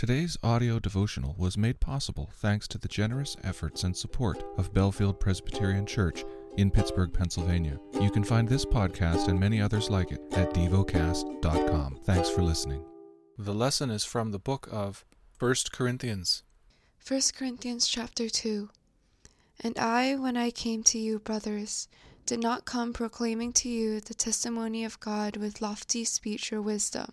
Today's audio devotional was made possible thanks to the generous efforts and support of Bellefield Presbyterian Church in Pittsburgh, Pennsylvania. You can find this podcast and many others like it at devocast.com. Thanks for listening. The lesson is from the book of 1 Corinthians. 1 Corinthians chapter 2 And I, when I came to you, brothers, did not come proclaiming to you the testimony of God with lofty speech or wisdom.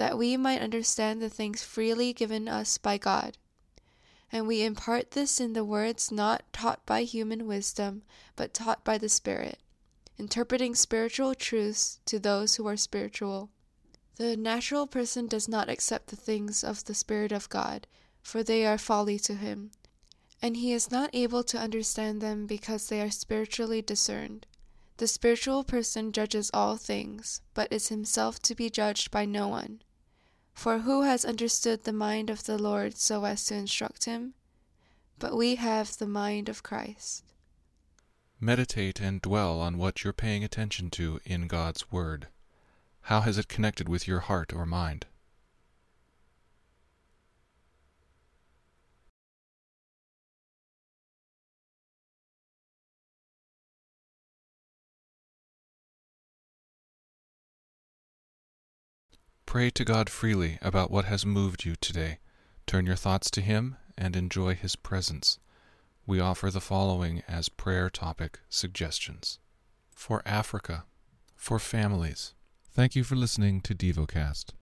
that we might understand the things freely given us by God. And we impart this in the words not taught by human wisdom, but taught by the Spirit, interpreting spiritual truths to those who are spiritual. The natural person does not accept the things of the Spirit of God, for they are folly to him, and he is not able to understand them because they are spiritually discerned. The spiritual person judges all things, but is himself to be judged by no one. For who has understood the mind of the Lord so as to instruct him? But we have the mind of Christ. Meditate and dwell on what you're paying attention to in God's Word. How has it connected with your heart or mind? Pray to God freely about what has moved you today. Turn your thoughts to Him and enjoy His presence. We offer the following as prayer topic suggestions for Africa, for families. Thank you for listening to DevoCast.